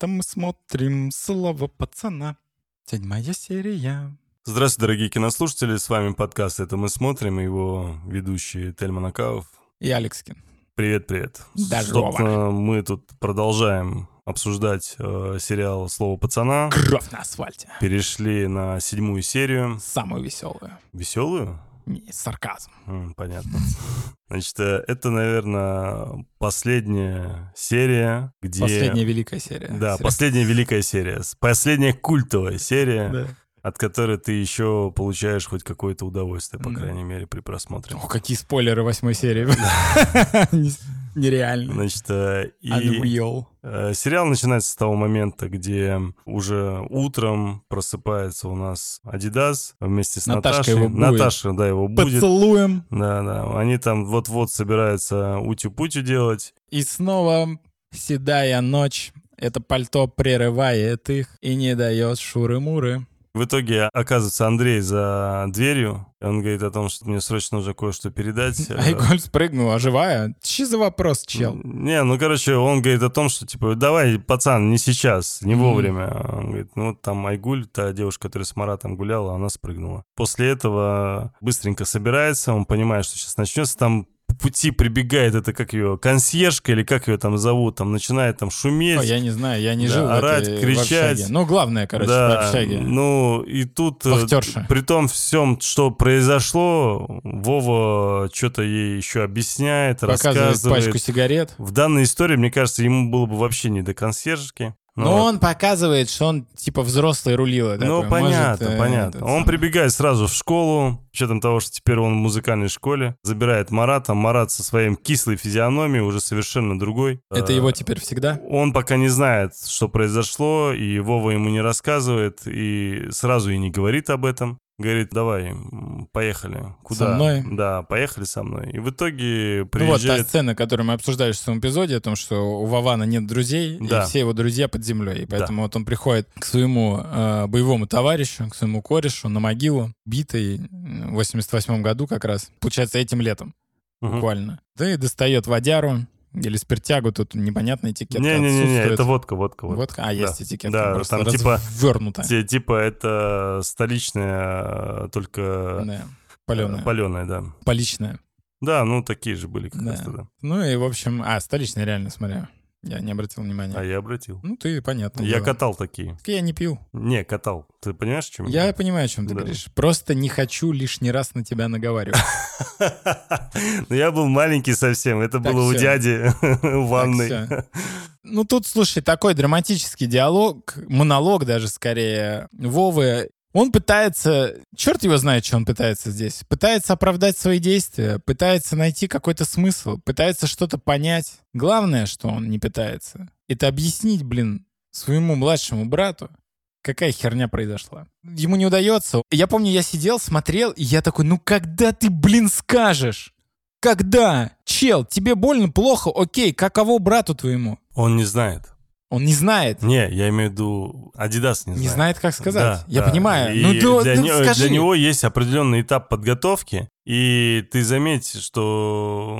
Это мы смотрим слово пацана. Седьмая серия. Здравствуйте, дорогие кинослушатели, с вами подкаст «Это мы смотрим», его ведущий Тельман Акаов. И Алекскин. Привет, привет. Здорово. Мы тут продолжаем обсуждать э, сериал «Слово пацана». Кровь на асфальте. Перешли на седьмую серию. Самую веселую. Веселую? Не, сарказм. Понятно. Значит, э, это, наверное, последняя серия, где... Последняя великая серия. Да, Серия. последняя великая серия. Последняя культовая серия, Да. от которой ты еще получаешь хоть какое-то удовольствие, по Да. крайней мере, при просмотре. Ох, какие спойлеры восьмой серии. Не- Нереально. Значит, э, и Unreal. э, сериал начинается с того момента, где уже утром просыпается у нас Адидас вместе с Наташка Наташей. Наташа, да, его будет. Поцелуем. Да, да. Они там вот-вот собираются утю-путю делать. И снова седая ночь. Это пальто прерывает их и не дает шуры-муры. В итоге оказывается Андрей за дверью. и Он говорит о том, что мне срочно нужно кое-что передать. Э, Айголь спрыгнула, живая. Че за вопрос, чел? Не, ну, короче, он говорит о том, что, типа, давай, пацан, не сейчас, не вовремя. Он говорит, ну, вот там Айгуль, та девушка, которая с Маратом гуляла, она спрыгнула. После этого быстренько собирается, он понимает, что сейчас начнется, там пути прибегает это, как ее, консьержка или как ее там зовут, там начинает там шуметь. О, я не знаю, я не Да, жил в орать, этой кричать. Ну, главное, короче, в да, общаге. ну и тут э, Вахтерша. при том всем, что произошло, Вова что-то ей еще объясняет, Показывает рассказывает. пачку сигарет. В данной истории, мне кажется, ему было бы вообще не до консьержки. Но Ну, он показывает, что он типа взрослый рулила. ну, такой, понятно, может, э, понятно. этот Он прибегает сразу в школу, учетом того, что теперь он в музыкальной школе, забирает Марата. Марат со своим кислой физиономией, уже совершенно другой. Это Э, его теперь всегда? Он пока не знает, что произошло, и Вова ему не рассказывает, и сразу и не говорит об этом. Говорит, давай, поехали. Куда? Со мной? Да, поехали со мной. И в итоге Ну вот та приезжает... сцена, которую мы обсуждали в своем эпизоде, о том, что у Вована нет друзей, Да. и все его друзья под землей. И поэтому вот он приходит к своему э, боевому товарищу, к своему корешу на могилу, битый в 88 году как раз, получается, этим летом Мгм. буквально. Да и достает водяру или спиртягу, тут непонятная этикетка Не-не-не, отсутствует. это водка, водка. водка. Водка? А, есть этикетка. Да, просто там типа- развернута. Те- Типа это столичная, э, только Да, паленая. паленая, да. Поличная. Да, ну такие же были как Да. раз тогда. Ну и, в общем... А, столичная, реально, смотря. Я не обратил внимания. А я обратил. Ну, ты, понятно. Я дело. катал такие. Так Я не пил. Не, катал. Ты понимаешь, о чем Я понимаю, о чем ты Да. говоришь. Просто не хочу лишний раз на тебя наговаривать. Ну, я был маленький совсем. Это было у дяди в ванной. Ну, тут, слушай, такой драматический диалог, монолог даже скорее Вовы. Он пытается, черт его знает, что он пытается здесь. Пытается оправдать свои действия, пытается найти какой-то смысл, пытается что-то понять. Главное, что он не пытается, это объяснить, блин, своему младшему брату, какая херня произошла. Ему не удается. Я помню, я сидел, смотрел, и я такой, ну когда ты, блин, скажешь? Когда? Чел, тебе больно, плохо, окей, каково брату твоему? Он не знает. Он не знает. Не, я имею в виду, Адидас не знает. Не знает, как сказать. Да, Я да. понимаю. И ну, да- для, ну, не- скажи. для него есть определенный этап подготовки, и ты заметь, что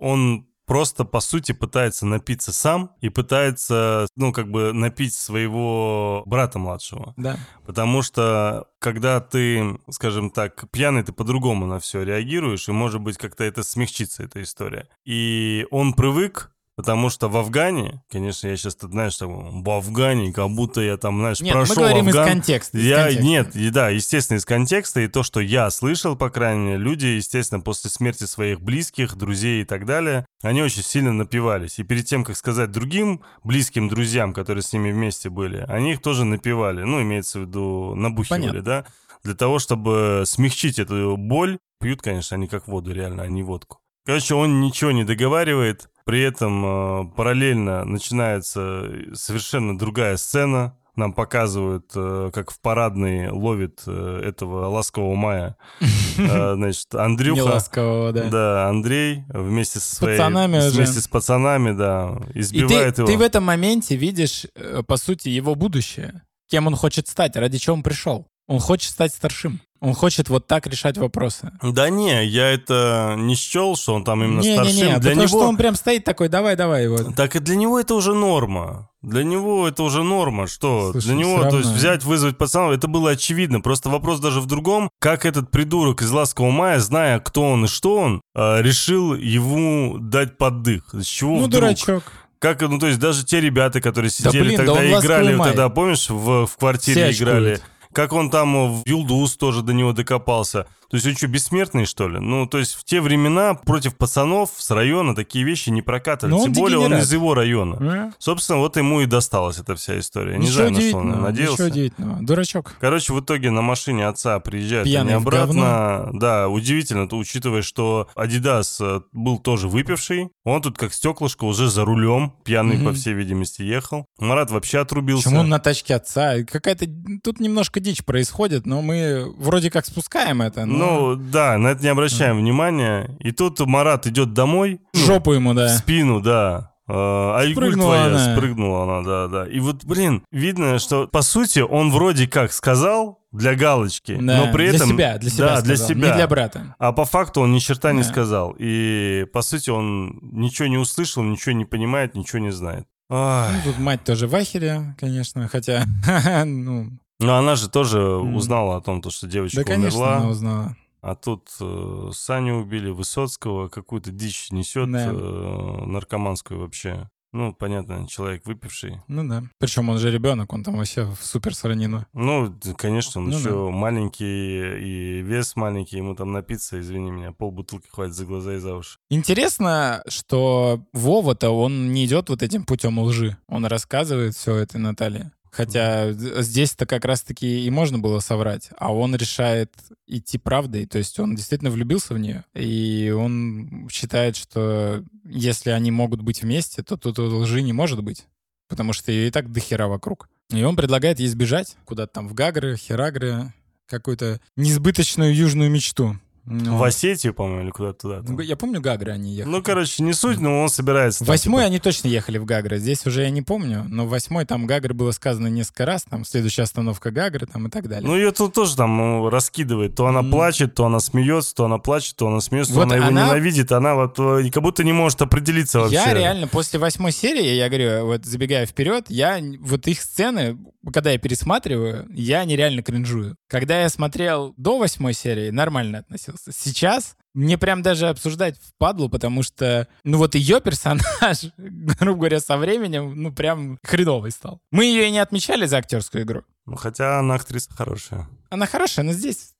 он просто, по сути, пытается напиться сам и пытается, ну, как бы напить своего брата младшего. Да. Потому что, когда ты, скажем так, пьяный, ты по-другому на все реагируешь, и, может быть, как-то это смягчится, эта история. И он привык Потому что в Афгане, конечно, я сейчас, знаешь, так, в Афгане, как будто я там, знаешь, Нет, мы прошел говорим из Афган. контекста. из Я, контекста. нет, и да, естественно, из контекста, и то, что я слышал, по крайней мере, люди, естественно, после смерти своих близких, друзей и так далее, они очень сильно напивались. И перед тем, как сказать другим близким друзьям, которые с ними вместе были, они их тоже напивали, ну, имеется в виду, набухивали, Понятно. да, для того, чтобы смягчить эту боль. Пьют, конечно, они как воду, реально, а не водку. Короче, он ничего не договаривает, при этом э, параллельно начинается совершенно другая сцена. Нам показывают, э, как в парадной ловит э, этого ласкового мая. Э, Значит, Андрюха. Неласкового, да. Да, Андрей вместе со своей... пацанами уже. Вместе с пацанами, да, И ты, избивает его. ты в этом моменте видишь, э, по сути, его будущее. Кем он хочет стать, ради чего он пришел. Он хочет стать старшим. Он хочет вот так решать вопросы. Да не, я это не счел, что он там именно старшим. Не-не-не, для потому него... что он прям стоит такой, давай-давай его. Так и для него это уже норма. Для него это уже норма, что Слушай, для него, всё то есть равно. взять, вызвать пацанов, это было очевидно. Просто вопрос даже в другом, как этот придурок из «Ласкового мая», зная, кто он и что он, э, решил ему дать поддых. С чего Ну, вдруг? дурачок. Как, ну, то есть даже те ребята, которые Да сидели блин, да тогда он и «Ласковый играли, май». тогда, помнишь, в, в квартире Все играли. очкуют. Как он там в Юлдус тоже до него докопался. То есть он что, бессмертный, что ли? Ну, то есть в те времена против пацанов с района такие вещи не прокатывали. Он Тем более он дегенерат. из его района. Э? Собственно, вот ему и досталась эта вся история. Не Ничего знаю, на что он надеялся. Ничего удивительного. Дурачок. Короче, в итоге на машине отца приезжают Пьяный они обратно. Да, удивительно, то, учитывая, что Адидас э, был тоже выпивший. Он тут как стеклышко уже за рулем, пьяный, Мгм. по всей видимости, ехал. Марат вообще отрубился. Почему он на тачке отца? Какая-то тут немножко дичь происходит, но мы вроде как спускаем это. но Ну, да, на это не обращаем внимания. И тут Марат идет домой. в жопу ему, В да. спину, да. Айгуль Спрыгнула твоя, она. спрыгнула она, да, да. И вот, блин, видно, что, по сути, он вроде как сказал для галочки, Да, но при для этом... себя, для себя Да, для сказал, себя. Не для брата. А по факту он ни черта не Да. сказал. И, по сути, он ничего не услышал, ничего не понимает, ничего не знает. Ну, тут мать тоже в ахере, конечно, хотя, ну, Но она же тоже М. узнала о том, то, что девочка да, конечно, умерла. она узнала. А тут э, Саню убили, Высоцкого, какую-то дичь несет, Да. э, наркоманскую вообще. Ну, понятно, человек выпивший. Ну да. Причем он же ребенок, он там вообще супер сранину. Ну, конечно, он Ну еще маленький, и вес маленький, ему там напиться, извини меня, полбутылки хватит за глаза и за уши. Интересно, что Вова-то, он не идет вот этим путем лжи. Он рассказывает все это Наталье. Хотя здесь-то как раз-таки и можно было соврать, а он решает идти правдой, то есть он действительно влюбился в нее, и он считает, что если они могут быть вместе, то тут лжи не может быть, потому что ее и так дохера вокруг. И он предлагает ей сбежать куда-то там в Гагры, Херагры, какую-то несбыточную южную мечту. Ну, В Осетию, по-моему, или куда-то туда. там. ну, Я помню, Гагры они ехали. Ну, короче, не суть, но он собирается. В восьмой типа, они точно ехали в Гагры. Здесь уже я не помню, но в восьмой там Гагры было сказано несколько раз, там следующая остановка Гагры там и так далее. Ну, ее тут тоже там ну, раскидывает. То она М. плачет, то она смеется, то она плачет, то она смеется, то Вот она его она- ненавидит. Она вот э, как будто не может определиться вообще. Я реально после восьмой серии, я говорю, вот забегая вперед, я вот их сцены, когда я пересматриваю, я нереально кринжую. Когда я смотрел до восьмой серии, нормально относился. Сейчас мне прям даже обсуждать впадлу, потому что, ну вот ее персонаж, грубо говоря, со временем, ну прям хреновый стал. Мы ее и не отмечали за актерскую игру. Ну, хотя она актриса хорошая. Она хорошая, но здесь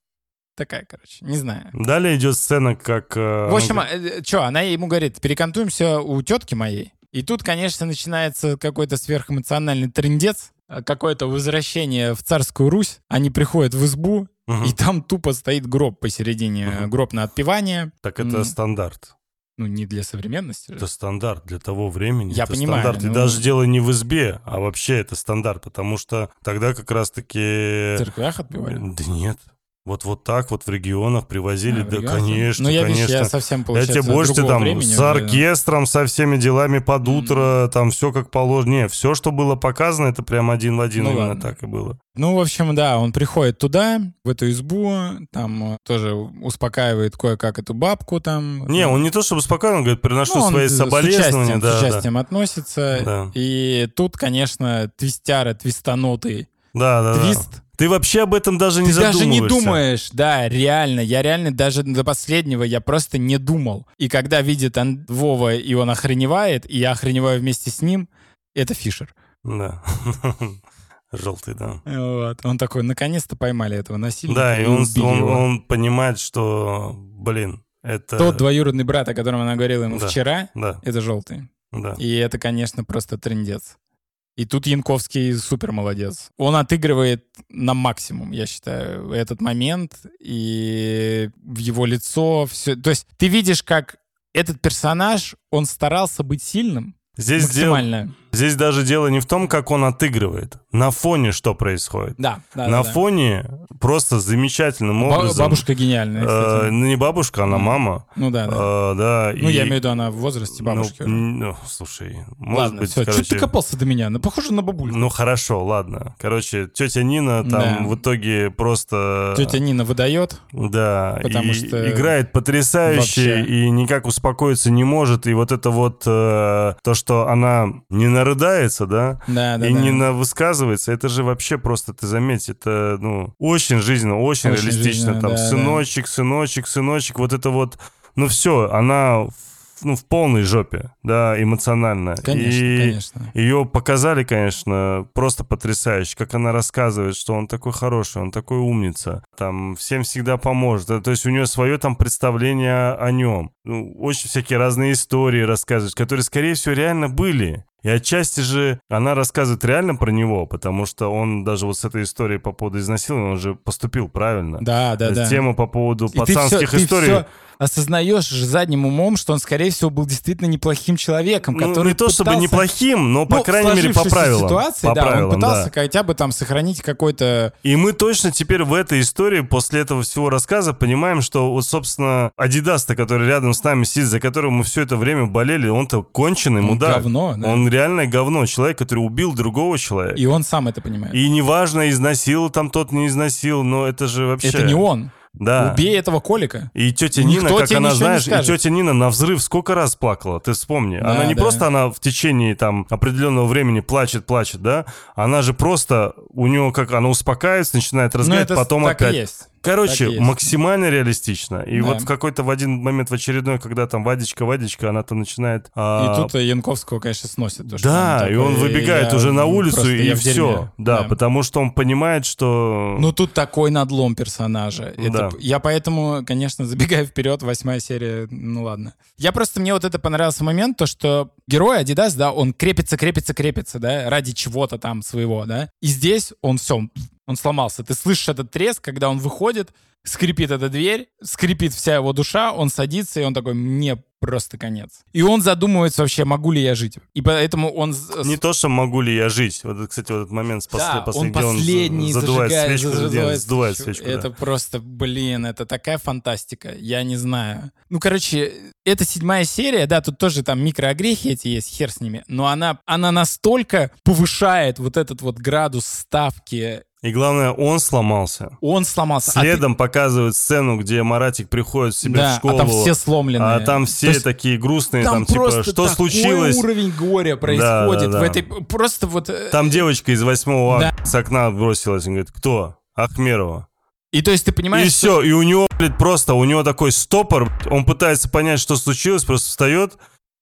такая, короче, не знаю. Далее идет сцена, как... э, В общем, она что, она ему говорит, перекантуемся у тетки моей. И тут, конечно, начинается какой-то сверхэмоциональный трендец, э, какое-то возвращение в царскую Русь. Они приходят в избу, Мгм. и там тупо стоит гроб посередине, Мгм. гроб на отпевание. Так это М. стандарт. Ну, не для современности. Это стандарт для того времени. Я это понимаю, стандарт. И ну- даже дело не в избе, а вообще это стандарт, потому что тогда как раз-таки... В церквях отпевали. Да нет. Вот вот так вот в регионах привозили, А, да, регионах? конечно, Ну, я, видишь, конечно. я совсем, Я тебе больше другого там времени с оркестром, со всеми делами под утро, там все как положено. Не, все, что было показано, это прям один в один Ну именно ладно. так и было. Ну, в общем, да, он приходит туда, в эту избу, там э, тоже успокаивает кое-как эту бабку там. Не, он не то чтобы спокойно, он говорит, приношу Ну, он свои с соболезнования. участием, да, с да. участием относится. Да. И тут, конечно, твистяра, твистанутый Да, да, да. твист. Ты вообще об этом даже не Ты даже не думаешь, да, реально, я реально даже до последнего я просто не думал. И когда видит Ан- Вова, и он охреневает, и я охреневаю вместе с ним, это Фишер. Да. Желтый, да. Вот. Он такой, наконец-то поймали этого насильника. Да, и он, он, его». он понимает, что, блин, это... Тот двоюродный брат, о котором она говорила ему Да. вчера, Да, это желтый. да. И это, конечно, просто трендец. И тут Янковский супер молодец. Он отыгрывает на максимум, я считаю, этот момент. И в его лицо все... То есть ты видишь, как этот персонаж, он старался быть сильным Здесь максимально. Здесь даже дело не в том, как он отыгрывает. На фоне что происходит. Да, да, На да, да. фоне просто замечательным Ба- образом... Бабушка гениальная, э, ну, не бабушка, она мама. Ну да, да. Э, да, Ну, и- я имею в виду, она в возрасте бабушки. Ну, ну, слушай, может Ладно, быть, все, короче... что ты копался до меня? Ну, похоже на бабульку. Ну хорошо, ладно. Короче, тетя Нина там Да. в итоге просто... Тетя Нина выдает. Да, Потому и что играет потрясающе вообще. и никак успокоиться не может. И вот это вот э, то, что она не нарыдается, да, Да, да, и да. не на высказывается, это же вообще просто, ты заметь, это, ну, очень жизненно, очень, Очень реалистично. жизненно, Там да, да. сыночек, сыночек, сыночек, вот это вот, ну все, она ну, в полной жопе, да, эмоционально. Конечно, и конечно. ее показали, конечно, просто потрясающе, как она рассказывает, что он такой хороший, он такой умница, там всем всегда поможет. Э, То есть у нее свое там представление о нем. Ну, очень всякие разные истории рассказывают, которые, скорее всего, реально были. И отчасти же она рассказывает реально про него, потому что он даже вот с этой историей по поводу изнасилования, он же поступил правильно. Да, да, да. Тема по поводу И ты всё- пацанских ты историй. Осознаешь же задним умом, что он, скорее всего, был действительно неплохим человеком, Ну, который не то чтобы пытался- неплохим, но, по Ну, крайней мере, по правилам. ситуации, по да, правилам, он пытался да. хотя бы там сохранить какой-то... И мы точно теперь в этой истории, после этого всего рассказа, понимаем, что вот, собственно, Адидас-то, который рядом с нами сидит, за которым мы все это время болели, он-то конченый Он мудак. говно, да. Он реальное говно. Человек, который убил другого человека. И он сам это понимает. И неважно, изнасиловал там тот, не изнасиловал, но это же вообще... Это не он. Да. Убей этого Колика. И тетя Никто Нина, как тебе она, знаешь, и тетя Нина на взрыв сколько раз плакала, ты вспомни. Да, она не да. просто она в течение там определенного времени плачет, плачет, да? Она же просто, у нее как, она успокаивается, начинает Ну, разговаривать, потом опять. и есть. Короче, и максимально реалистично. И Да. вот в какой-то в один момент в очередной, когда там Вадичка, Вадичка, она-то начинает... И а, тут Янковского, конечно, сносит. то, да, и он такой, выбегает я уже на улицу, и все. дерьме. Да, потому что он понимает, что... Ну, тут такой надлом персонажа. Это- Да. Я поэтому, конечно, забегаю вперед, восьмая серия, ну ладно. Я просто, мне вот это понравился момент, то, что герой Адидас, да, он крепится, крепится, крепится, да, ради чего-то там своего, да. И здесь он все, он сломался. Ты слышишь этот треск, когда он выходит, скрипит эта дверь, скрипит вся его душа, он садится, и он такой, мне просто конец. И он задумывается вообще, могу ли я жить. И поэтому он... Не то, что могу ли я жить. Вот, кстати, вот этот момент с после, Да, он последний, где последний задувает зажигает, свечку, сдувает свечу. свечку. да. Это просто, блин, это такая фантастика. Я не знаю. Ну, короче, это седьмая серия, да, тут тоже там микроогрехи эти есть, хер с ними. Но она, она настолько повышает вот этот вот градус ставки. И главное, он сломался. Он сломался. А ты- Следом показывают сцену, где Маратик приходит к себе да, в школу. а там все сломленные. а там все есть такие грустные, там, там типа, просто что случилось? уровень горя происходит да, в да. этой... Просто вот... э, Там девочка из восьмого Да. А с окна бросилась, он говорит, кто? Ахмерова. И то есть ты понимаешь... и что- все, и у него, блядь, просто, у него такой стопор, он пытается понять, что случилось, просто встает,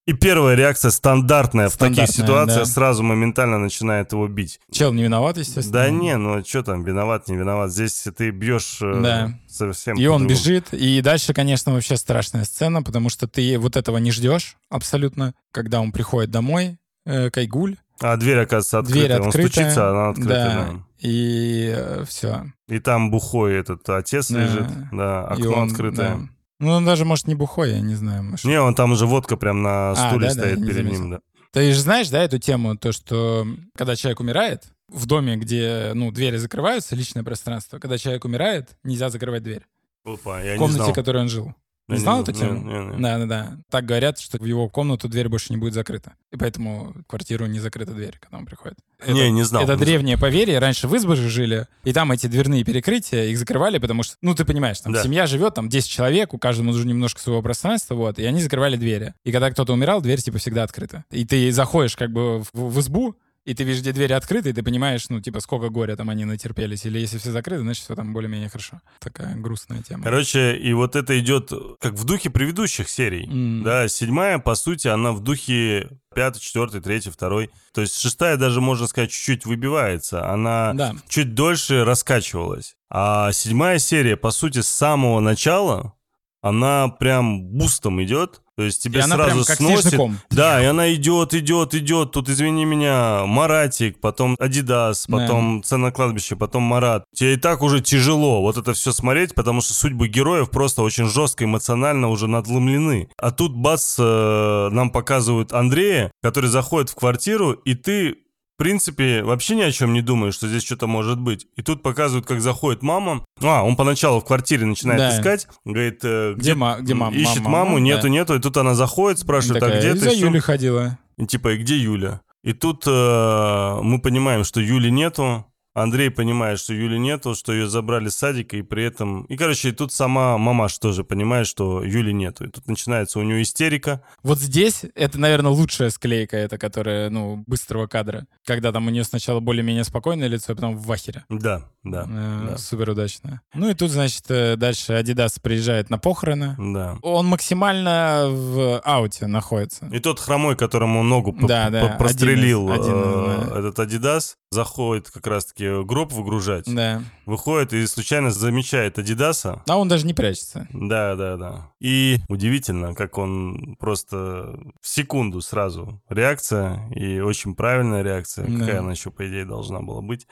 и первая реакция стандартная, в таких Стандартная, ситуациях да. сразу моментально начинает его бить. Чел не виноват, естественно. Да не, ну что там, виноват, не виноват. Здесь ты бьешь э, Да. совсем И он бежит, и дальше, конечно, вообще страшная сцена, потому что ты вот этого не ждешь абсолютно, когда он приходит домой, э, Кайгуль, А дверь, оказывается, открыта. дверь Он открытая. стучится, а она открыта. да, да. и все. И там бухой этот отец Да. лежит, да, и окно он, открытое. да. Ну, он даже, может, не бухой, я не знаю. может. Не, он там уже водка прям на А, стуле да, да, стоит не перед заметил. ним, да. Ты же знаешь, да, эту тему, то, что когда человек умирает, в доме, где, ну, двери закрываются, личное пространство, когда человек умирает, нельзя закрывать дверь. Опа, я в не комнате, знал. в которой он жил. Я Не знал эту не, тему? не, не. Да, да, да. Так говорят, что в его комнату дверь больше не будет закрыта. И поэтому в квартиру не закрыта дверь, когда он приходит. Не, Это- не знал. Это не знал. древнее поверье. Раньше в избах же жили, и там эти дверные перекрытия, их закрывали, потому что, ну, ты понимаешь, там Да. семья живет, там 10 человек, у каждого нужно немножко своего пространства, вот, и они закрывали двери. И когда кто-то умирал, дверь, типа, всегда открыта. И ты заходишь, как бы, в, в избу, и ты видишь, где двери открыты, и ты понимаешь, ну, типа, сколько горя там они натерпелись. Или если все закрыто, значит, все там более-менее хорошо. Такая грустная тема. Короче, и вот это идет как в духе предыдущих серий. М. Да, седьмая, по сути, она в духе пятый, четвертый, третий, второй. То есть шестая даже, можно сказать, чуть-чуть выбивается. Она Да. чуть дольше раскачивалась. А седьмая серия, по сути, с самого начала она прям бустом идет, то есть тебе и она сразу прям как сносит. Да, и она идет, идет, идет. Тут, извини меня, Маратик, потом Адидас, Да. потом Цена кладбище, потом Марат. Тебе и так уже тяжело вот это все смотреть, потому что судьбы героев просто очень жестко эмоционально уже надломлены. А тут бац, э, нам показывают Андрея, который заходит в квартиру, и ты принципе, вообще ни о чем не думаешь, что здесь что-то может быть. И тут показывают, как заходит мама. А, он поначалу в квартире начинает Да. искать. Говорит, э, Где, ма- где мама? Ищет мама, маму, да. нету, нету. И тут она заходит, спрашивает, Такая, а где «И ты? за. Юлей ходила. И типа, и где Юля? И тут э, мы понимаем, что Юли нету. Андрей понимает, что Юли нету, что ее забрали с садика, и при этом... И, короче, и тут сама мамаш тоже понимает, что Юли нету. И тут начинается у нее истерика. Вот здесь это, наверное, лучшая склейка, это которая, ну, быстрого кадра. Когда там у нее сначала более-менее спокойное лицо, а потом в вахере. Да, да, Э, да. Супер удачно. Ну и тут, значит, э, дальше Adidas приезжает на похороны. да. Он максимально в ауте находится. И тот хромой, которому ногу Да, да, прострелил один один, э, этот Адидас, заходит как раз-таки гроб выгружать, Да. выходит и случайно замечает Адидаса, А он даже не прячется. Да, да, да. И удивительно, как он просто в секунду сразу реакция, и очень правильная реакция, Да. какая она еще, по идее, должна была быть.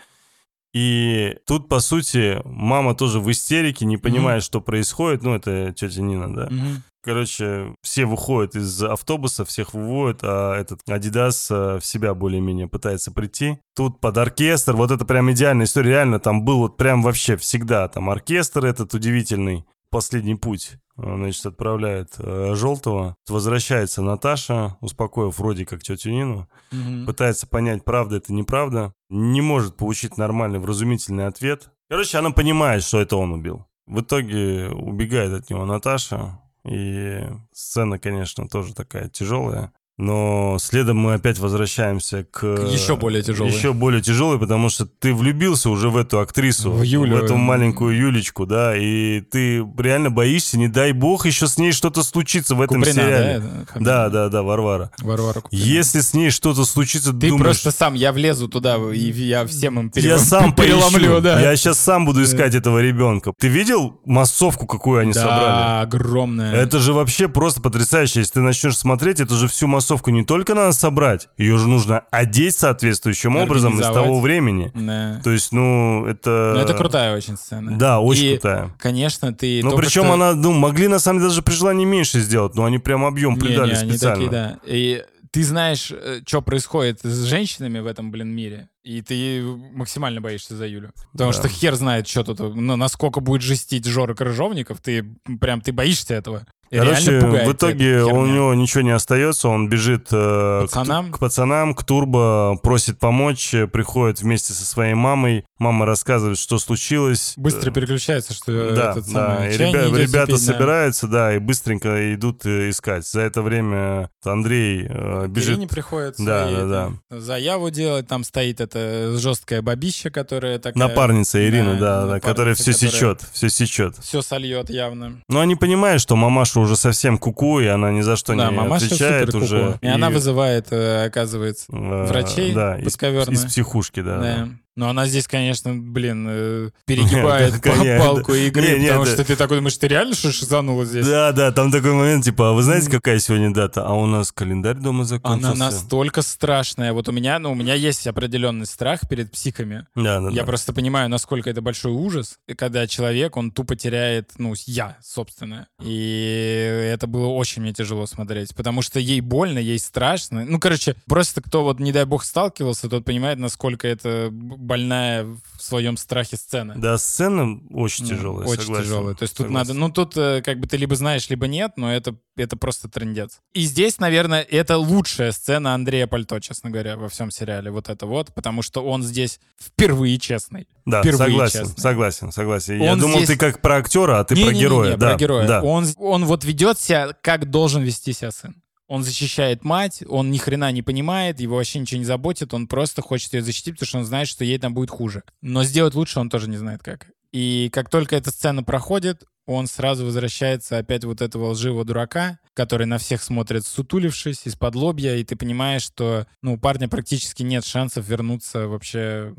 И тут, по сути, мама тоже в истерике, не понимает, что происходит. Ну, это тетя Нина, да. Мгм. Короче, все выходят из автобуса, всех выводят, а этот Адидас э, в себя более-менее пытается прийти. Тут под оркестр, вот это прям идеальная история, реально, там был вот прям вообще всегда, там оркестр этот удивительный, последний путь, э, значит, отправляет э, Желтого. Возвращается Наташа, успокоив вроде как тетю Нину, Мгм. пытается понять, правда это неправда, не может получить нормальный вразумительный ответ. Короче, она понимает, что это он убил. В итоге убегает от него Наташа, и сцена, конечно, тоже такая тяжелая. Но следом мы опять возвращаемся к... Еще более тяжелой. Еще более тяжелой, потому что ты влюбился уже в эту актрису. В Юлю. В эту маленькую Юлечку, да. И ты реально боишься, не дай бог, еще с ней что-то случится в этом Куприна, сериале. да, Да, да, да, Варвара. Варвара Куприна. Если с ней что-то случится, Ты думаешь... просто сам, я влезу туда, и я всем им перелом- Я сам переломлю, поищу. да. Я сейчас сам буду искать этого ребенка. Ты видел массовку, какую они да, собрали? огромная. Это же вообще просто потрясающе. Если ты начнешь смотреть, это же всю массовку не только надо собрать, ее же нужно одеть соответствующим образом из того времени. Да. То есть, ну, это... Ну, это крутая очень сцена. Да, очень И, крутая. Конечно, ты Ну, причем что- она, ну, могли на самом деле даже при желании меньше сделать, но они прям объем Не, придали не, они специально. такие, да. И ты знаешь, что происходит с женщинами в этом, блин, мире, и ты максимально боишься за Юлю. Потому Да. что хер знает, что тут, ну, насколько будет жестить Жора Крыжовников, ты прям, ты боишься этого. Короче, в итоге у него ничего не остается, он бежит э, к Пацанам? К, пацанам, к Турбо, просит помочь, э, приходит вместе со своей мамой. Мама рассказывает, что случилось. Быстро Э, переключается, что Да, этот да, самый и ребя- идет ребята пить, да. собираются, да, и быстренько идут искать. За это время Андрей э, бежит. Ирине приходится Да, да, это, заяву делать, там стоит эта жесткая бабища, которая такая... Напарница Ирины, да, да, напарница, которая все которая сечет, все сечет. Все сольет явно. Но они понимают, что мамаша уже совсем куку, и она ни за что да, не мамаша отвечает супер уже. куку. И, она вызывает, э, оказывается, э, врачей да, из, из психушки, да. да. Но она здесь, конечно, блин, э, перегибает палку игры, потому что ты такой думаешь, ты реально что шизанула здесь? Да, да, там такой момент, типа, а вы знаете, какая сегодня дата? А у нас календарь дома закончился. Она настолько страшная. Вот у меня, ну, у меня есть определенный страх перед психами. Да, да, Я просто понимаю, насколько это большой ужас, когда человек, он тупо теряет, ну, я, собственно. И это было очень мне тяжело смотреть, потому что ей больно, ей страшно. Ну, короче, просто кто вот, не дай бог, сталкивался, тот понимает, насколько это больная в своем страхе сцена. Да, сцена очень Ну, тяжелая, Очень согласен. тяжелая. То есть тут Согласен. надо, ну тут э, как бы ты либо знаешь, либо нет, но это, это просто трендец. И здесь, наверное, это лучшая сцена Андрея Пальто, честно говоря, во всем сериале. Вот это вот, потому что он здесь впервые честный. Да, впервые согласен, честно. согласен, согласен. Я Он думал, здесь- ты как про актера, а ты про Не-не-не-не, героя. Да, про героя. да. Он, он вот ведет себя, как должен вести себя сын. Он защищает мать, он ни хрена не понимает, его вообще ничего не заботит, он просто хочет ее защитить, потому что он знает, что ей там будет хуже. Но сделать лучше он тоже не знает как. И как только эта сцена проходит, он сразу возвращается опять вот этого лживого дурака, который на всех смотрит сутулившись, из-под лобья, и ты понимаешь, что ну, у парня практически нет шансов вернуться вообще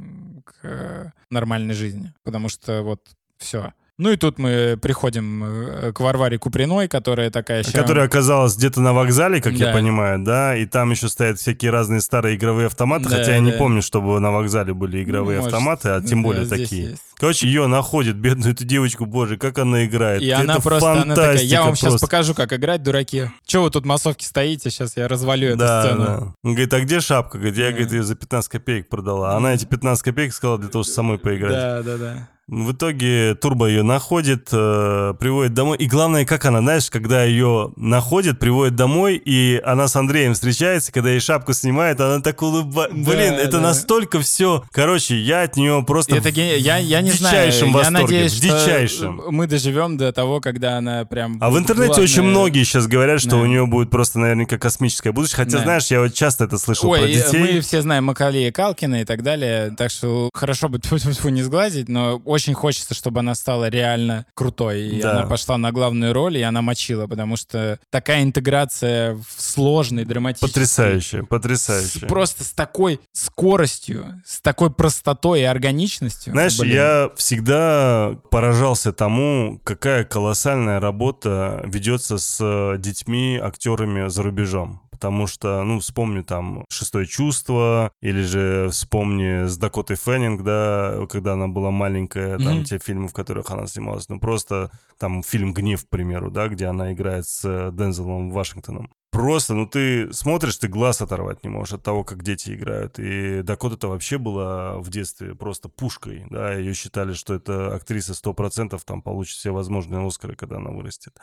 к э, нормальной жизни. Потому что вот все. Ну и тут мы приходим э, к Варваре Куприной, которая такая... ща- Которая оказалась где-то на вокзале, как я Да. понимаю, да, и там еще стоят всякие разные старые игровые автоматы, Да, хотя я не да. помню, чтобы на вокзале были игровые Ну, может, автоматы, а тем да, более здесь такие. есть. Короче, ее находит, бедную эту девочку, боже, как она играет. И Это она просто, она такая, я вам сейчас просто. покажу, как играть, дураки. Че вы тут массовки стоите, сейчас я развалю эту Да, сцену. да. Он говорит, а где шапка? Говорит, я, говорит, ее за 15 копеек продала. Она эти 15 копеек сказала для того, чтобы самой поиграть. Да, да, да. В итоге Турбо ее находит, э, приводит домой. И главное, как она, знаешь, когда ее находит, приводит домой, и она с Андреем встречается, когда ей шапку снимает, она так улыбается. Да, Блин, это да. настолько все. Короче, я от нее просто Это ге- я, я не в знаю, я восторге, надеюсь, в что дичайшем. мы доживем до того, когда она прям... А в интернете главная- очень многие сейчас говорят, что Да. у нее будет просто наверняка космическое будущее. Хотя, Да. знаешь, я вот часто это слышал Ой, про детей. мы все знаем Макалея Калкина и так далее, так что хорошо бы не сглазить, но очень хочется, чтобы она стала реально крутой. И Да. она пошла на главную роль, и она мочила, потому что такая интеграция в сложный, драматический... Потрясающе, с- потрясающе. просто с такой скоростью, с такой простотой и органичностью. Знаешь, Блин. я всегда поражался тому, какая колоссальная работа ведется с э, детьми, актерами за рубежом. Потому что, ну, вспомню там «Шестое чувство», или же вспомни с Дакотой Феннинг, да, когда она была маленькая, там Мгм. те фильмы, в которых она снималась. Ну, просто там фильм «Гнев», к примеру, да, где она играет с э, Дензелом Вашингтоном. Просто, ну ты смотришь, ты глаз оторвать не можешь от того, как дети играют. И Дакота-то вообще была в детстве просто пушкой, да, ее считали, что это актриса 100% там получит все возможные Оскары, когда она вырастет.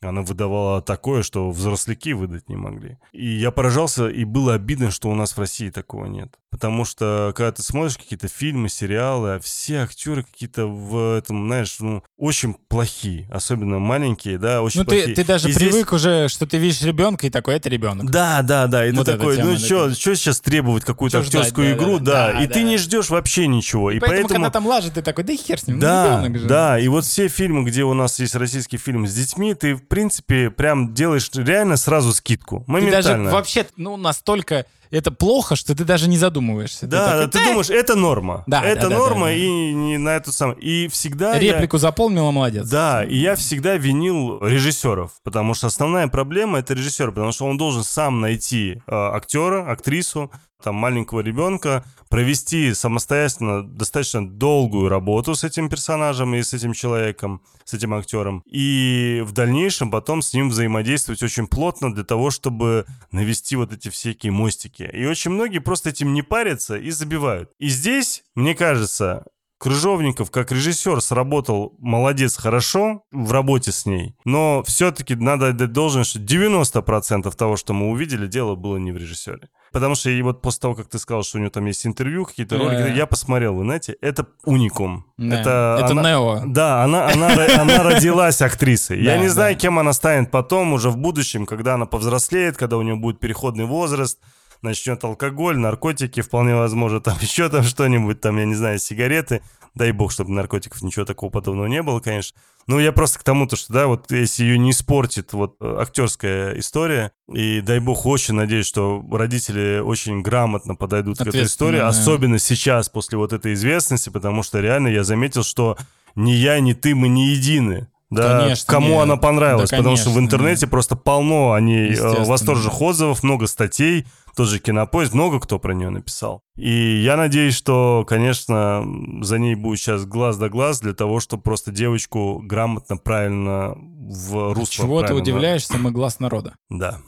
Она выдавала такое, что взросляки выдать не могли. И я поражался, и было обидно, что у нас в России такого нет. Потому что, когда ты смотришь какие-то фильмы, сериалы, а все актеры какие-то в этом, знаешь, ну, очень плохие. Особенно маленькие, да, очень Ну, ты, плохие. ты даже И здесь- привык уже, что ты видишь ребенка, и такой, это ребенок. да, да, да. И Вот ты такой, тема, ну да, что, да. что сейчас требовать какую-то ждать, актерскую да, игру, да, да. да, и да. ты не ждешь вообще ничего. И поэтому, поэтому... когда там лажет, ты такой, да и хер с ним, ну, Да, ребенок же. да, и вот все фильмы, где у нас есть российский фильм с детьми, ты, в принципе, прям делаешь реально сразу скидку. Ты Моментально. даже вообще, ну, настолько это плохо, что ты даже не задумываешься. Ты Да, такой, да, ты «Да, думаешь, это норма. Да, это да, да, норма, да, да. и не на эту самую. И всегда я- Реплику заполнила, молодец. Да, и я всегда винил режиссеров, потому что основная проблема это режиссер, потому что он должен сам найти э, актера, актрису, там маленького ребенка, провести самостоятельно достаточно долгую работу с этим персонажем и с этим человеком, с этим актером, и в дальнейшем потом с ним взаимодействовать очень плотно для того, чтобы навести вот эти всякие мостики. И очень многие просто этим не парятся и забивают. И здесь, мне кажется, Крыжовников как режиссер сработал молодец хорошо в работе с ней, но все-таки надо отдать должное, что 90% того, что мы увидели, дело было не в режиссере. Потому что и вот после того, как ты сказал, что у него там есть интервью, какие-то ролики, Да. я посмотрел, вы знаете, это уникум. Да. Это, Это она- Нео. Да, она, она, она родилась актрисой. Я не знаю, кем она станет потом, уже в будущем, когда она повзрослеет, когда у нее будет переходный возраст, начнет алкоголь, наркотики, вполне возможно, там еще там что-нибудь, там, я не знаю, сигареты. Дай бог, чтобы наркотиков ничего такого подобного не было, конечно. Ну, я просто к тому, то, что, да, вот если ее не испортит вот э, актерская история, и дай бог, очень надеюсь, что родители очень грамотно подойдут к этой истории, особенно сейчас, после вот этой известности, потому что реально я заметил, что ни я, ни ты, мы не едины. Да, Конечно, кому нет. она понравилась, Да, потому что в конечно, интернете просто полно о ней э, восторженных отзывов, много статей, тоже кинопоезд, много кто про нее написал. И я надеюсь, что, конечно, за ней будет сейчас глаз да глаз для того, чтобы просто девочку грамотно, правильно в русло Чего ты правильно- удивляешься, мы глаз народа. Да.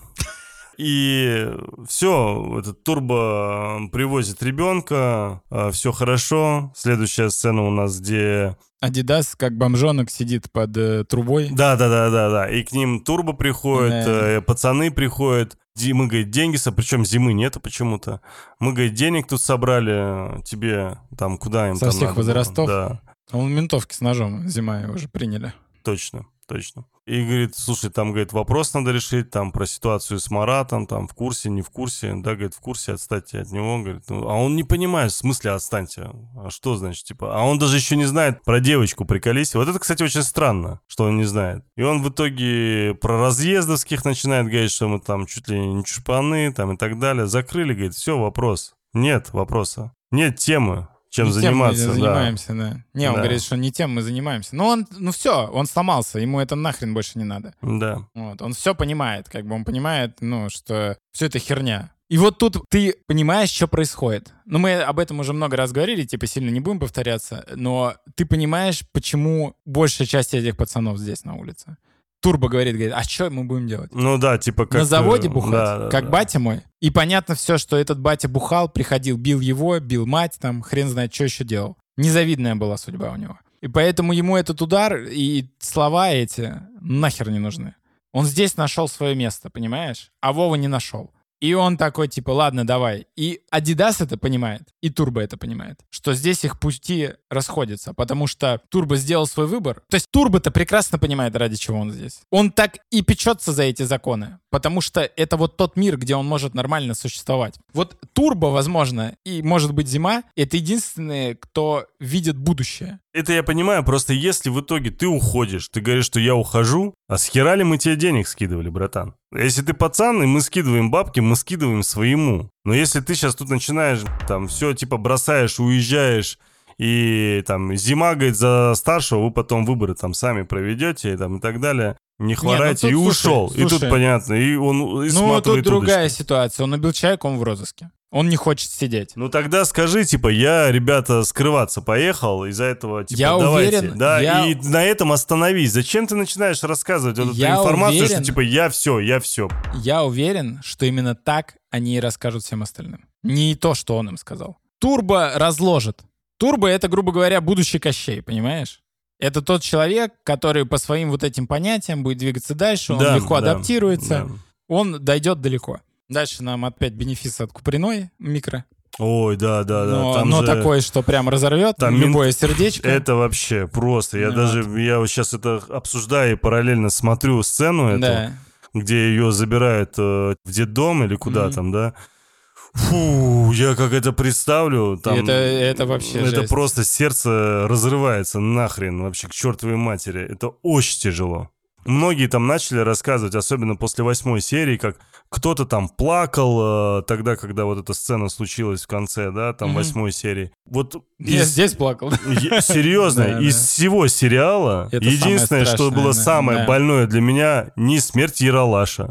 И все, этот турбо привозит ребенка, все хорошо. Следующая сцена у нас, где Адидас, как бомжонок, сидит под э, трубой. Да, да, да, да, да. И к ним турбо приходят, Да. э, пацаны приходят. Мы, говорит, деньги, причем зимы нету почему-то. Мы, говорит, денег тут собрали, тебе там куда им Со там всех надо было?» возрастов? Да, Он в ментовке с ножом зима его уже приняли. точно, точно. И говорит, слушай, там, говорит, вопрос надо решить, там, про ситуацию с Маратом, там, в курсе, не в курсе. Да, говорит, в курсе, отстаньте от него. Говорит, ну, а он не понимает, в смысле отстаньте. А что значит, типа? А он даже еще не знает про девочку, приколись. Вот это, кстати, очень странно, что он не знает. И он в итоге про разъездовских начинает говорить, что мы там чуть ли не чушпаны, там, и так далее. Закрыли, говорит, все, вопрос. Нет вопроса. Нет темы. Чем Не тем мы заниматься. да. занимаемся, да. Не, он Да. говорит, что не тем мы занимаемся. Ну, он, ну все, он сломался, ему это нахрен больше не надо. Да. Вот, он все понимает, как бы он понимает, ну, что все это херня. И вот тут ты понимаешь, что происходит. Ну, мы об этом уже много раз говорили, типа сильно не будем повторяться, но ты понимаешь, почему большая часть этих пацанов здесь на улице. Турбо говорит, говорит, а что мы будем делать? Ну да, типа как... на заводе э, бухать, да, да, как да. батя мой. И понятно все, что этот батя бухал, приходил, бил его, бил мать, там, хрен знает, что еще делал. Незавидная была судьба у него. И поэтому ему этот удар и слова эти нахер не нужны. Он здесь нашел свое место, понимаешь? А Вова не нашел. И он такой, типа, ладно, давай. И Adidas это понимает, и Турбо это понимает, что здесь их пути расходятся, потому что Турбо сделал свой выбор. То есть Турбо-то прекрасно понимает, ради чего он здесь. Он так и печется за эти законы, потому что это вот тот мир, где он может нормально существовать. Вот Турбо, возможно, и, может быть, Зима — это единственные, кто видит будущее. Это я понимаю, просто если в итоге ты уходишь, ты говоришь, что я ухожу, а с хера ли мы тебе денег скидывали, братан? Если ты пацан, и мы скидываем бабки, мы скидываем своему. Но если ты сейчас тут начинаешь, там, все, типа, бросаешь, уезжаешь, и там зима, говорит, за старшего, вы потом выборы там сами проведете, и, там, и так далее. Не хворайте, ну тут, и слушай, ушел. и тут слушай. понятно, и он и ну, тут другая ситуация. Он убил человека, он в розыске. Он не хочет сидеть. Ну тогда скажи, типа, я, ребята, скрываться поехал, из-за этого, типа, Я давайте. уверен, да, я- и на этом остановись. Зачем ты начинаешь рассказывать вот эту Я информацию, уверен. что, типа, я все, я все. Я уверен, что именно так они и расскажут всем остальным. Не то, что он им сказал. Турбо разложит. Турбо — это, грубо говоря, будущий Кощей, понимаешь? Это тот человек, который по своим вот этим понятиям будет двигаться дальше, он Да, легко да, адаптируется, да. он дойдет далеко. Дальше нам опять бенефис от Куприной микро. Ой, да, да, да. но там но же такое, что прям разорвет там любое сердечко. Это вообще просто. Я Вот. даже, я вот сейчас это обсуждаю и параллельно смотрю сцену эту, Да. где ее забирают э, в детдом или куда Мгм. там, да. Фу, я как это представлю, там... Это- это вообще Это жесть. просто сердце разрывается нахрен вообще к чертовой матери. Это очень тяжело. Многие там начали рассказывать, особенно после восьмой серии, как кто-то там плакал э, тогда, когда вот эта сцена случилась в конце, да, там Мгм. восьмой серии. Вот Я из- здесь плакал. Е- Серьезно, из всего сериала Это единственное, что было самое больное для меня, не смерть Яралаша,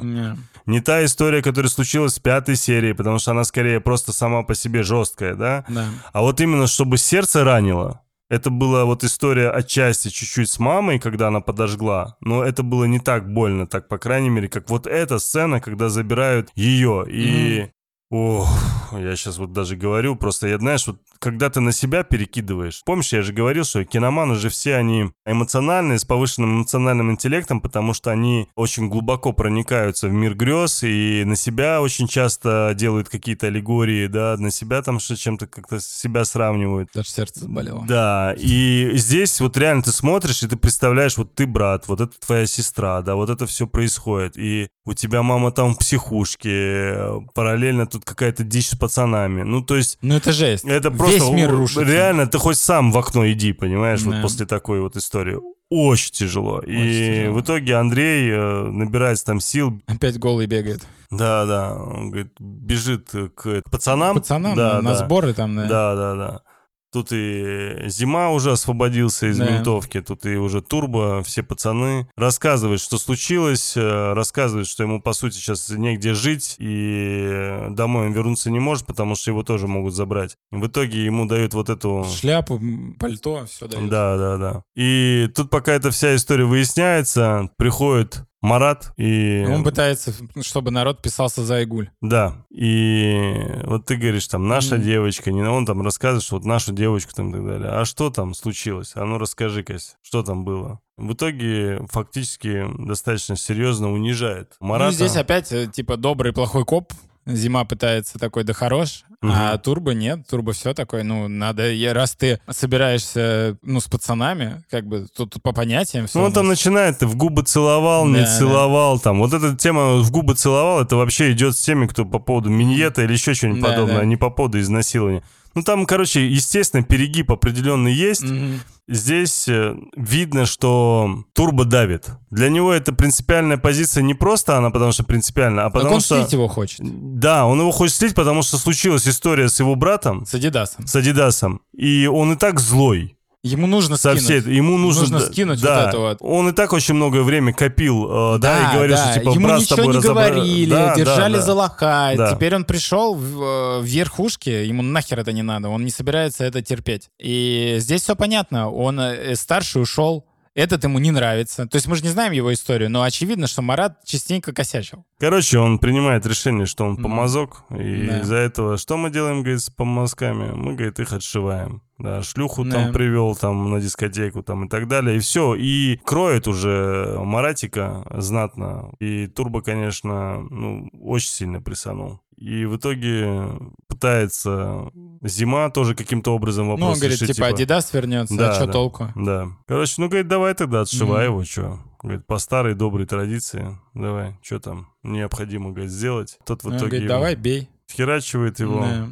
не та история, которая случилась в пятой серии, потому что она скорее просто сама по себе жесткая, да, Да. а вот именно чтобы сердце ранило. Это была вот история отчасти чуть-чуть с мамой, когда она подожгла, но это было не так больно, так по крайней мере, как вот эта сцена, когда забирают ее и Ох, я сейчас вот даже говорю, просто я, знаешь, вот когда ты на себя перекидываешь. Помнишь, я же говорил, что киноманы же все они эмоциональные, с повышенным эмоциональным интеллектом, потому что они очень глубоко проникаются в мир грез и на себя очень часто делают какие-то аллегории, да, на себя там что чем-то как-то себя сравнивают. Даже сердце заболело. Да, и здесь вот реально ты смотришь, и ты представляешь, вот ты брат, вот это твоя сестра, да, вот это все происходит, и у тебя мама там в психушке, параллельно тут какая-то дичь с пацанами. Ну, то есть Ну это жесть. это просто Весь мир рушится. реально, ты хоть сам в окно иди, понимаешь, вот Да. после такой вот истории. Очень тяжело. и тяжело. в итоге Андрей э, набирается там сил. Опять голый бегает. Да, да. Он говорит, бежит к пацанам. Пацанам да, на, на да. сборы там, да. Да, да, да. Тут и Зима уже освободился из Да. ментовки, тут и уже Турбо, все пацаны. Рассказывает, что случилось, э, рассказывает, что ему, по сути, сейчас негде жить, и домой он вернуться не может, потому что его тоже могут забрать. В итоге ему дают вот эту... Шляпу, пальто, все дают. Да, да, да. И тут пока эта вся история выясняется, приходит Марат и... Он пытается, чтобы народ писался за Айгуль. Да, и вот ты говоришь, там, наша Мгм. девочка, не он там рассказывает, что вот нашу девочку там и так далее. А что там случилось? А ну расскажи, Кась, что там было? В итоге фактически достаточно серьезно унижает Марата. Ну, здесь опять, э, типа, добрый плохой коп. Зима пытается такой, да хорош, а Мгм. Турбо нет, Турбо все такой, ну, надо, раз ты собираешься, ну, с пацанами, как бы, тут по понятиям все. Ну, он там начинает, ты в губы целовал, не Да, да. целовал, там. Вот эта тема в губы целовал, это вообще идет с теми, кто по поводу миньета или еще что-нибудь Да, подобное, да. а не по поводу изнасилования. Ну, там, короче, естественно, перегиб определенный есть. Мгм. Здесь э, видно, что Турбо давит. Для него это принципиальная позиция не просто она, потому что принципиальная, а Так потому он что... слить его хочет. Да, он его хочет слить, потому что случилась история с его братом, С Адидасом. с Адидасом. И он и так злой. Ему нужно Со скинуть. всей, ему нужно, Нужно да, скинуть да. вот это вот. Он и так очень много времени копил, э, да, и говорил, да. что типа Ему брат с ничего тобой не разобра- говорили, Да, да, держали да. за лоха. Да. Теперь он пришел в, э, в верхушки, ему нахер это не надо, он не собирается это терпеть. И здесь все понятно, он э, старший ушел, этот ему не нравится. То есть мы же не знаем его историю, но очевидно, что Марат частенько косячил. Короче, он принимает решение, что он Мгм. помазок, и Да. из-за этого что мы делаем, говорит, с помазками? Мы, говорит, их отшиваем. Да, шлюху Да. там привел там на дискотеку там и так далее, и все. И кроет уже Маратика знатно. И Турбо, конечно, ну, очень сильно присанул. И в итоге пытается зима тоже каким-то образом вопрос ну, он говорит, решить, типа, Адидас вернется, Да, а что да. толку? Да. Короче, ну, говорит, давай тогда отшивай Мгм. его, что. Говорит, по старой доброй традиции, давай, что там необходимо, говорит, сделать. Тот в Он итоге говорит, его давай, бей. херачивает его. Да.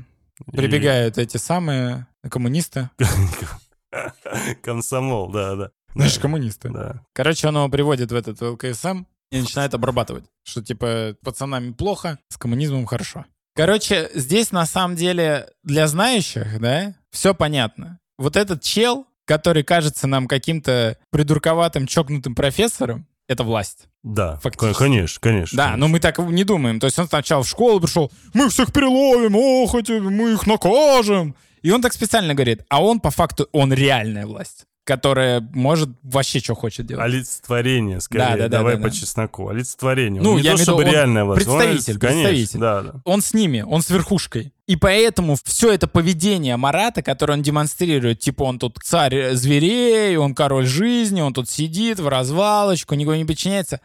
и- Прибегают эти самые коммунисты. Комсомол, да, да. Наши Да, коммунисты. Да. Короче, он его приводит в этот ЛКСМ и начинает обрабатывать, что типа пацанами плохо, с коммунизмом хорошо. Короче, здесь на самом деле для знающих, да, все понятно. Вот этот чел, который кажется нам каким-то придурковатым, чокнутым профессором, это власть. Да, Фактически. конечно, конечно. Да, но мы так не думаем. То есть он сначала в школу пришел, мы всех переловим, ох, эти, мы их накажем. И он так специально говорит, а он по факту, он реальная власть, которая может вообще что хочет делать. Олицетворение, скорее. Да, да, да, Давай да, по да. чесноку. Олицетворение. Ну, Он не я то, имею чтобы он реальная власть. представитель, конечно, представитель. Да, да. Он с ними, он с верхушкой. И поэтому все это поведение Марата, которое он демонстрирует, типа он тут царь зверей, он король жизни, он тут сидит в развалочку, никого не подчиняется,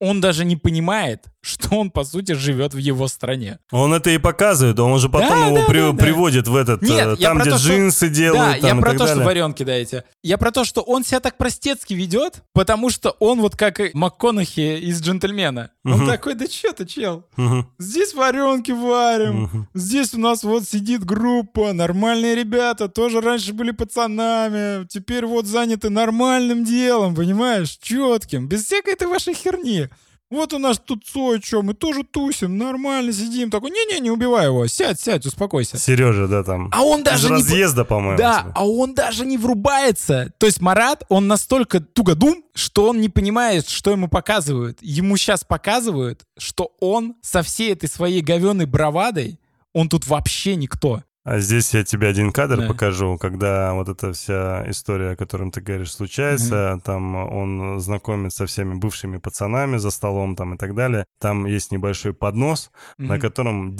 он даже не понимает, что он, по сути, живет в его стране. Он это и показывает, он же потом Да, его да, при- да, да. приводит в этот, Нет, э, я там, где то, что- джинсы да, делают, я там и про то, что далее. варенки даете. Я про то, что он себя так простецки ведет, потому что он вот как и МакКонахи из «Джентльмена». Он Мгм. такой, да что ты, чел? Мгм, Здесь варенки варим, мгм. Здесь у нас вот сидит группа, нормальные ребята, тоже раньше были пацанами, теперь вот заняты нормальным делом, понимаешь, четким, без всякой этой вашей херни. Вот у нас тут Цой, что, мы тоже тусим, нормально сидим. Такой, не-не, не убивай его, сядь, сядь, успокойся. Сережа, да, там. А он Из даже не... разъезда, по-моему. Да, типа. а он даже не врубается. То есть Марат, он настолько тугодум, что он не понимает, что ему показывают. Ему сейчас показывают, что он со всей этой своей говеной бравадой, он тут вообще никто. А здесь я тебе один кадр Да. покажу, когда вот эта вся история, о которой ты говоришь, случается, там он знакомится со всеми бывшими пацанами за столом там и так далее. Там есть небольшой поднос, на Мгм. котором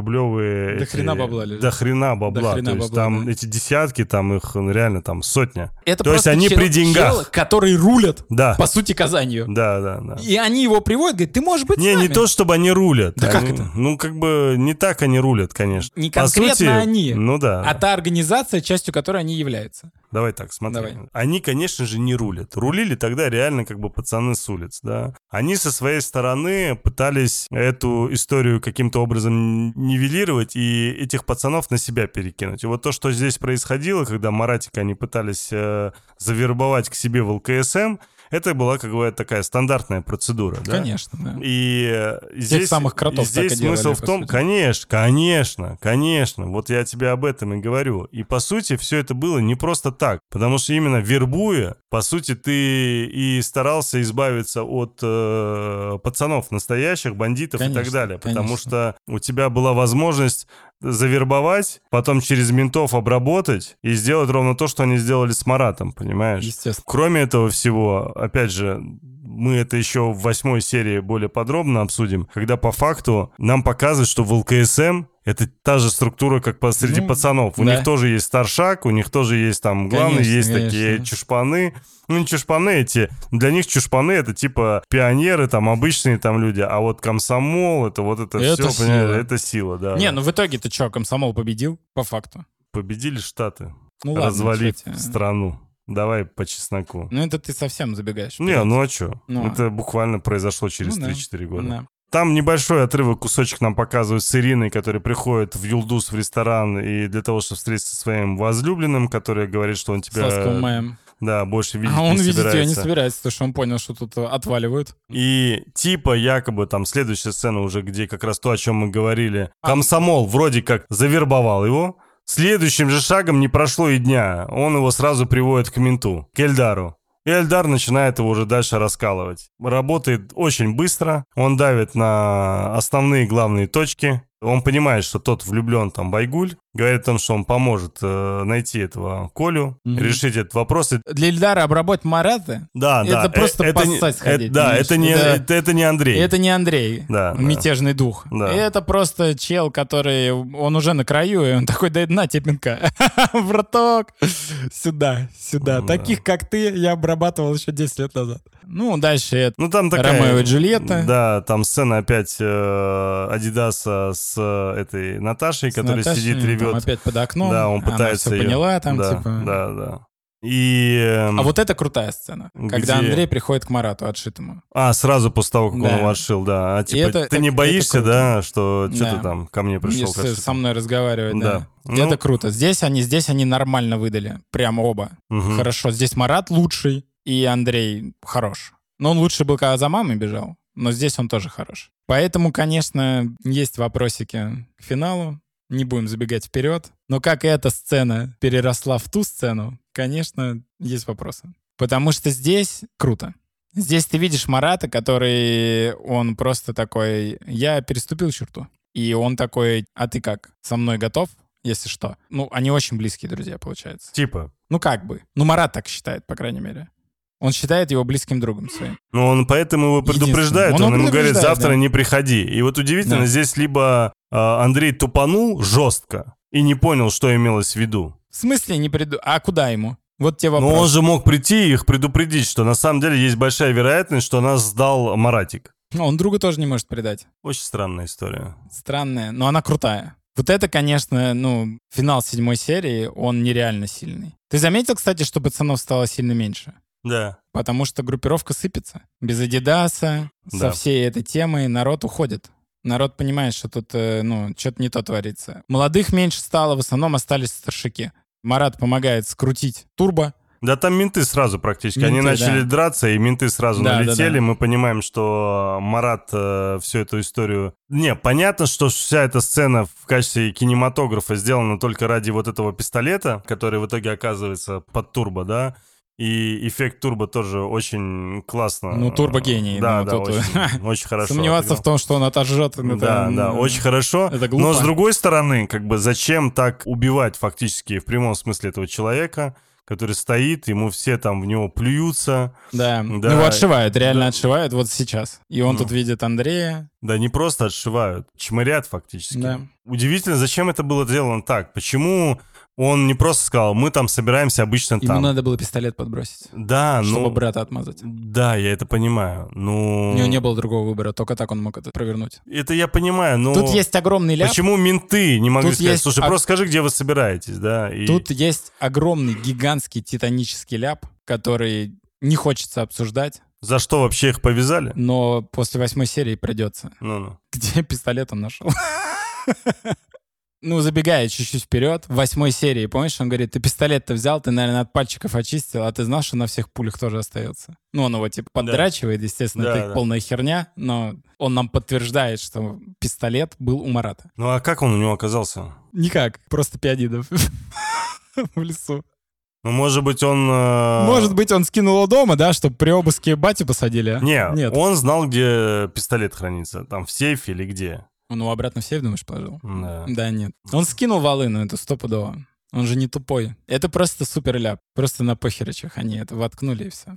10-рублевые... До эти- хрена бабла лежит. До хрена бабла. До хрена То есть бабла, там да. эти десятки, там их ну, реально там сотня. Это То есть они чел- при деньгах. челы, которые рулят, Да, по сути, Казанью. да, да, да. И они его приводят, говорят, ты можешь быть Не, не то, чтобы они рулят. Да как Они- это? Ну, как бы не так они рулят, конечно. Не По конкретно сути, они, Ну да. а та организация, частью которой они являются. Давай так, смотри. Давай. Они, конечно же, не рулят. Рулили тогда реально как бы пацаны с улиц, да. Они со своей стороны пытались эту историю каким-то образом нивелировать и этих пацанов на себя перекинуть. И вот то, что здесь происходило, когда Маратика они пытались э, завербовать к себе в ЛКСМ, это была как бы такая стандартная процедура, да. Конечно, да. И э, здесь, самых кротов здесь так и делали, смысл в том, конечно, конечно, конечно, вот я тебе об этом и говорю. И по сути все это было не просто так, потому что именно вербуя, по сути ты и старался избавиться от э, пацанов настоящих, бандитов и так Конечно, далее, потому конечно. что у тебя была возможность завербовать, потом через ментов обработать и сделать ровно то, что они сделали с Маратом, понимаешь? Естественно. Кроме этого всего, опять же, мы это еще в восьмой серии более подробно обсудим, когда по факту нам показывают, что в ЛКСМ это та же структура, как по- среди Ну, пацанов. У да. них тоже есть старшак, у них тоже есть там главный, Конечно, есть конечно. такие чушпаны. Ну, не чушпаны эти. Для них чушпаны это типа пионеры, там обычные там люди, а вот комсомол, это вот это, Это все, понимаешь, сила. это сила, да. Не, да. ну в итоге-то что, комсомол победил, по факту. Победили Штаты, Ну ладно, развалив кстати. страну. Давай по чесноку. Ну это ты совсем забегаешь. Не, вперед. ну а что? Ну. Это буквально произошло через Ну да, 3-4 года. Да. Там небольшой отрывок, кусочек нам показывают с Ириной, которая приходит в Юлдус в ресторан и для того, чтобы встретиться со своим возлюбленным, который говорит, что он тебя... С. Да, больше видеть А он не видеть собирается. ее не собирается, потому что он понял, что тут э, отваливают. И типа якобы там следующая сцена уже, где как раз то, о чем мы говорили. Комсомол вроде как завербовал его. Следующим же шагом не прошло и дня. Он его сразу приводит к менту, к Эльдару. И Эльдар начинает его уже дальше раскалывать. Работает очень быстро. Он давит на основные главные точки. Он понимает, что тот влюблен там Байгуль. Говорит о том, что он поможет э, найти этого Колю, Мгм. решить этот вопрос. И- Для Ильдара обработать Марата Да, Это да. просто э, это не- поссать э, сходить, Да, понимаешь? это не, Это- это, это не Андрей. это не Андрей, Да, да. мятежный дух. Да. Это просто чел, который, он уже на краю, и он такой, да на тебе пинка. Браток, сюда, сюда. Да. Таких, как ты, я обрабатывал еще 10 лет назад. Ну, дальше это Ну, там такая... Ромео и Джульетта. Да, там сцена опять э, Адидаса с э, этой Наташей, с которая Наташей, сидит, там ревет. опять под окном. да, он она пытается всё её- поняла там, да, типа... Да, да. И... эм, А вот это крутая сцена, когда Где? Андрей приходит к Марату отшитому. А, сразу после того, как он Да. его отшил, да. А типа, это- ты не это боишься, круто. да, что что Да. ты там ко мне пришел? Если со мной разговаривать, да. Да. Ну- Это круто. Здесь они, здесь они нормально выдали. Прям оба. Мгм. Хорошо. Здесь Марат лучший, и Андрей хорош. Но он лучше был, когда за мамой бежал. Но здесь он тоже хорош. Поэтому, конечно, есть вопросики к финалу. Не будем забегать вперед. Но как эта сцена переросла в ту сцену, конечно, есть вопросы. Потому что здесь круто. Здесь ты видишь Марата, который, он просто такой, я переступил черту. И он такой, а ты как, со мной готов, если что? Ну, они очень близкие друзья, получается. Типа. Ну, как бы. Ну, Марат так считает, по крайней мере. Он считает его близким другом своим. Ну, он поэтому его предупреждает, Он он, ему говорит, предупреждает, завтра да. не приходи. И вот удивительно, Да. здесь либо а, Андрей тупанул жестко и не понял, что имелось в виду. В смысле не приду? А куда ему? Вот тебе вопрос. Но он же мог прийти и их предупредить, что на самом деле есть большая вероятность, что нас сдал Маратик. Ну, Он друга тоже не может предать. Очень странная история. Странная, но она крутая. Вот это, конечно, ну, финал седьмой серии, он нереально сильный. Ты заметил, кстати, что пацанов стало сильно меньше? Да. Потому что группировка сыпется. Без Адидаса, Да. со всей этой темой народ уходит. Народ понимает, что тут, э, ну, что-то не то творится. Молодых меньше стало, в основном остались старшики. Марат помогает скрутить турбо. Да там менты сразу практически. Они Менты, начали да. драться, и менты сразу Да, да, налетели. да. Мы понимаем, что Марат э, всю эту историю... Не, понятно, что вся эта сцена в качестве кинематографа сделана только ради вот этого пистолета, который в итоге оказывается под турбо, да? И эффект турбо тоже очень классно. Ну, турбо-гений, Да, ну, да, тут- очень, очень хорошо. Сомневаться в том, что он отожжет. это, Да, да, очень хорошо. это глупо. Но с другой стороны, как бы зачем так убивать фактически в прямом смысле этого человека, который стоит, ему все там в него плюются. Да. Да. Ну, его отшивают, реально Да. отшивают вот сейчас. И он Ну. тут видит Андрея. Да не просто отшивают, чморят фактически. Да. Удивительно, зачем это было сделано так? Почему он не просто сказал, мы там собираемся обычно Ему там? надо было пистолет подбросить, Да, чтобы ну... брата отмазать. Да, я это понимаю. Ну... У него не было другого выбора, только так он мог это провернуть. Это я понимаю, но... Тут есть огромный ляп. Почему менты не могли Тут сказать, есть слушай, ог- просто скажи, где вы собираетесь, да? И... Тут есть огромный, гигантский, титанический ляп, который не хочется обсуждать, За что вообще их повязали? но после восьмой серии придется. Ну-ну. Где пистолет он нашел? Ну, забегая чуть-чуть вперед, в восьмой серии, помнишь, он говорит, ты пистолет-то взял, ты, наверное, от пальчиков очистил, а ты знал, что на всех пулях тоже остается. Ну, он его, типа, поддрачивает, естественно, Да, это да. полная херня, но он нам подтверждает, что пистолет был у Марата. Ну а как он у него оказался? Никак, просто пианидов в лесу. Ну, может быть, он... э, Может быть, он скинул его дома, да, чтобы при обыске батю посадили? а? Не, Нет. он знал, где пистолет хранится. Там в сейфе или где. Он его обратно в сейф, думаешь, положил? Да. Да, нет. Он скинул волыну, это стопудово. Он же не тупой. Это просто супер ляп. Просто на похерочах они это воткнули и все.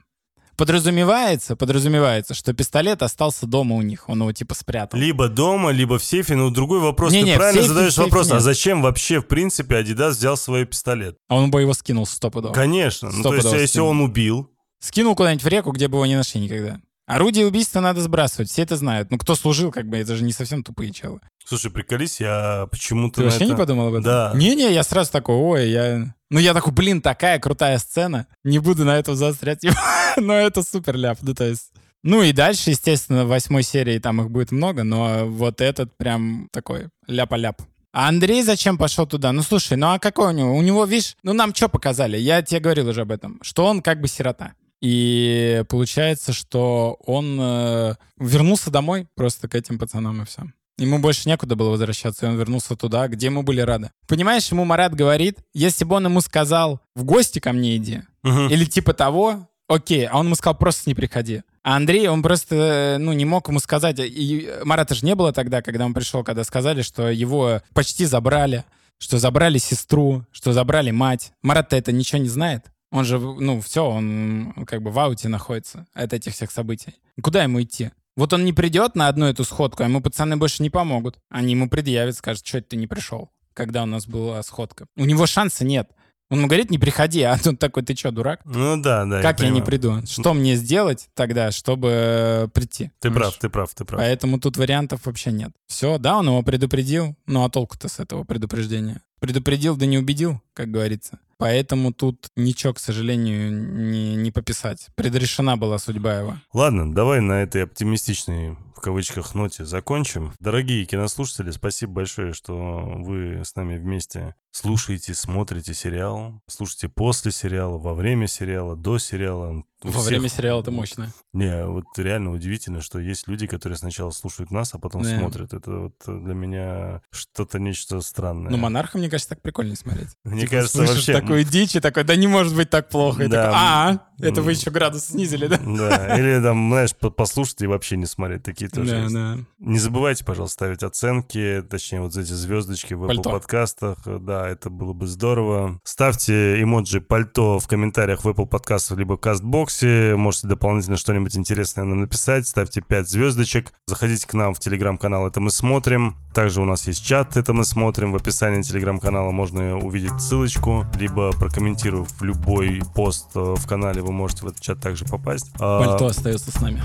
Подразумевается, подразумевается, что пистолет остался дома у них. Он его типа спрятал. Либо дома, либо в сейфе. Но другой вопрос. Не-не, Ты в правильно сейфе- задаешь вопрос, а нет. зачем вообще, в принципе, Адидас взял свой пистолет? А он бы его скинул стопудово. Конечно. Ну, то есть, если скинул. он убил, Скинул куда-нибудь в реку, где бы его не нашли никогда. Орудие убийства надо сбрасывать, все это знают. Ну, кто служил, как бы, это же не совсем тупые челы. Слушай, приколись, я почему-то... Ты вообще это- не подумал об этом? Да. Не-не, я сразу такой, ой, я... Ну, я такой, блин, такая крутая сцена. Не буду на этом заострять. Но это супер ляп. Ну, то есть, Ну и дальше, естественно, в восьмой серии там их будет много, но вот этот прям такой ляпа-ляп. А Андрей зачем пошел туда? Ну слушай, ну а какой у него? У него, видишь, ну нам что показали? Я тебе говорил уже об этом, что он как бы сирота. И получается, что он э, вернулся домой просто к этим пацанам и все. Ему больше некуда было возвращаться, и он вернулся туда, где ему были рады. Понимаешь, ему Марат говорит, если бы он ему сказал, в гости ко мне иди, Мгм. или типа того, окей, а он ему сказал, просто не приходи. А Андрей, он просто, э, ну, не мог ему сказать. И Марата же не было тогда, когда он пришел, когда сказали, что его почти забрали, что забрали сестру, что забрали мать. Марат-то это ничего не знает. Он же, ну, все, он как бы в ауте находится от этих всех событий. Куда ему идти? Вот он не придет на одну эту сходку, а ему пацаны больше не помогут. Они ему предъявят, скажут, что это ты не пришел, когда у нас была сходка. У него шанса нет. Он ему говорит, не приходи, а он такой, ты что, дурак? Ну да, да. как я, не понимаю. приду? Что мне сделать тогда, чтобы прийти? Ты Понимаешь? прав, ты прав, ты прав. Поэтому тут вариантов вообще нет. Все, да, он его предупредил. Ну а толку-то с этого предупреждения? Предупредил, да не убедил, как говорится. Поэтому тут ничего, к сожалению, не, не пописать. Предрешена была судьба его. Ладно, давай на этой оптимистичной, в кавычках, ноте закончим. Дорогие кинослушатели, спасибо большое, что вы с нами вместе слушаете, смотрите сериал. Слушайте после сериала, во время сериала, до сериала. Во всех- время сериала это мощно. Не, вот реально удивительно, что есть люди, которые сначала слушают нас, а потом Да. смотрят. Это вот для меня что-то нечто странное. Ну, монарха, мне кажется, так прикольно смотреть. Мне Типа, кажется, слышишь вообще... такую дичь и такой, да не может быть так плохо. И Да. такой, а, это вы еще градус снизили, да? Да, или там, знаешь, по- послушать и вообще не смотреть. Такие тоже Да, есть. да. Не забывайте, пожалуйста, ставить оценки, точнее, вот эти звездочки в Apple подкастах. Да, это было бы здорово. Ставьте эмоджи пальто в комментариях в Apple подкастах либо в Кастбоксе. Можете дополнительно что-нибудь интересное нам написать. Ставьте 5 звездочек. Заходите к нам в телеграм-канал «Это мы смотрим». Также у нас есть чат «Это мы смотрим». В описании телеграм-канала можно увидеть ссылочку, либо прокомментировав любой пост э, в канале, вы можете в этот чат также попасть. А, Пальто остается с нами.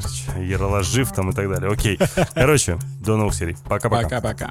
Короче, Ералаш жив там и так далее. Окей. Короче, до новых серий. Пока-пока. Пока-пока.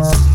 Podcast.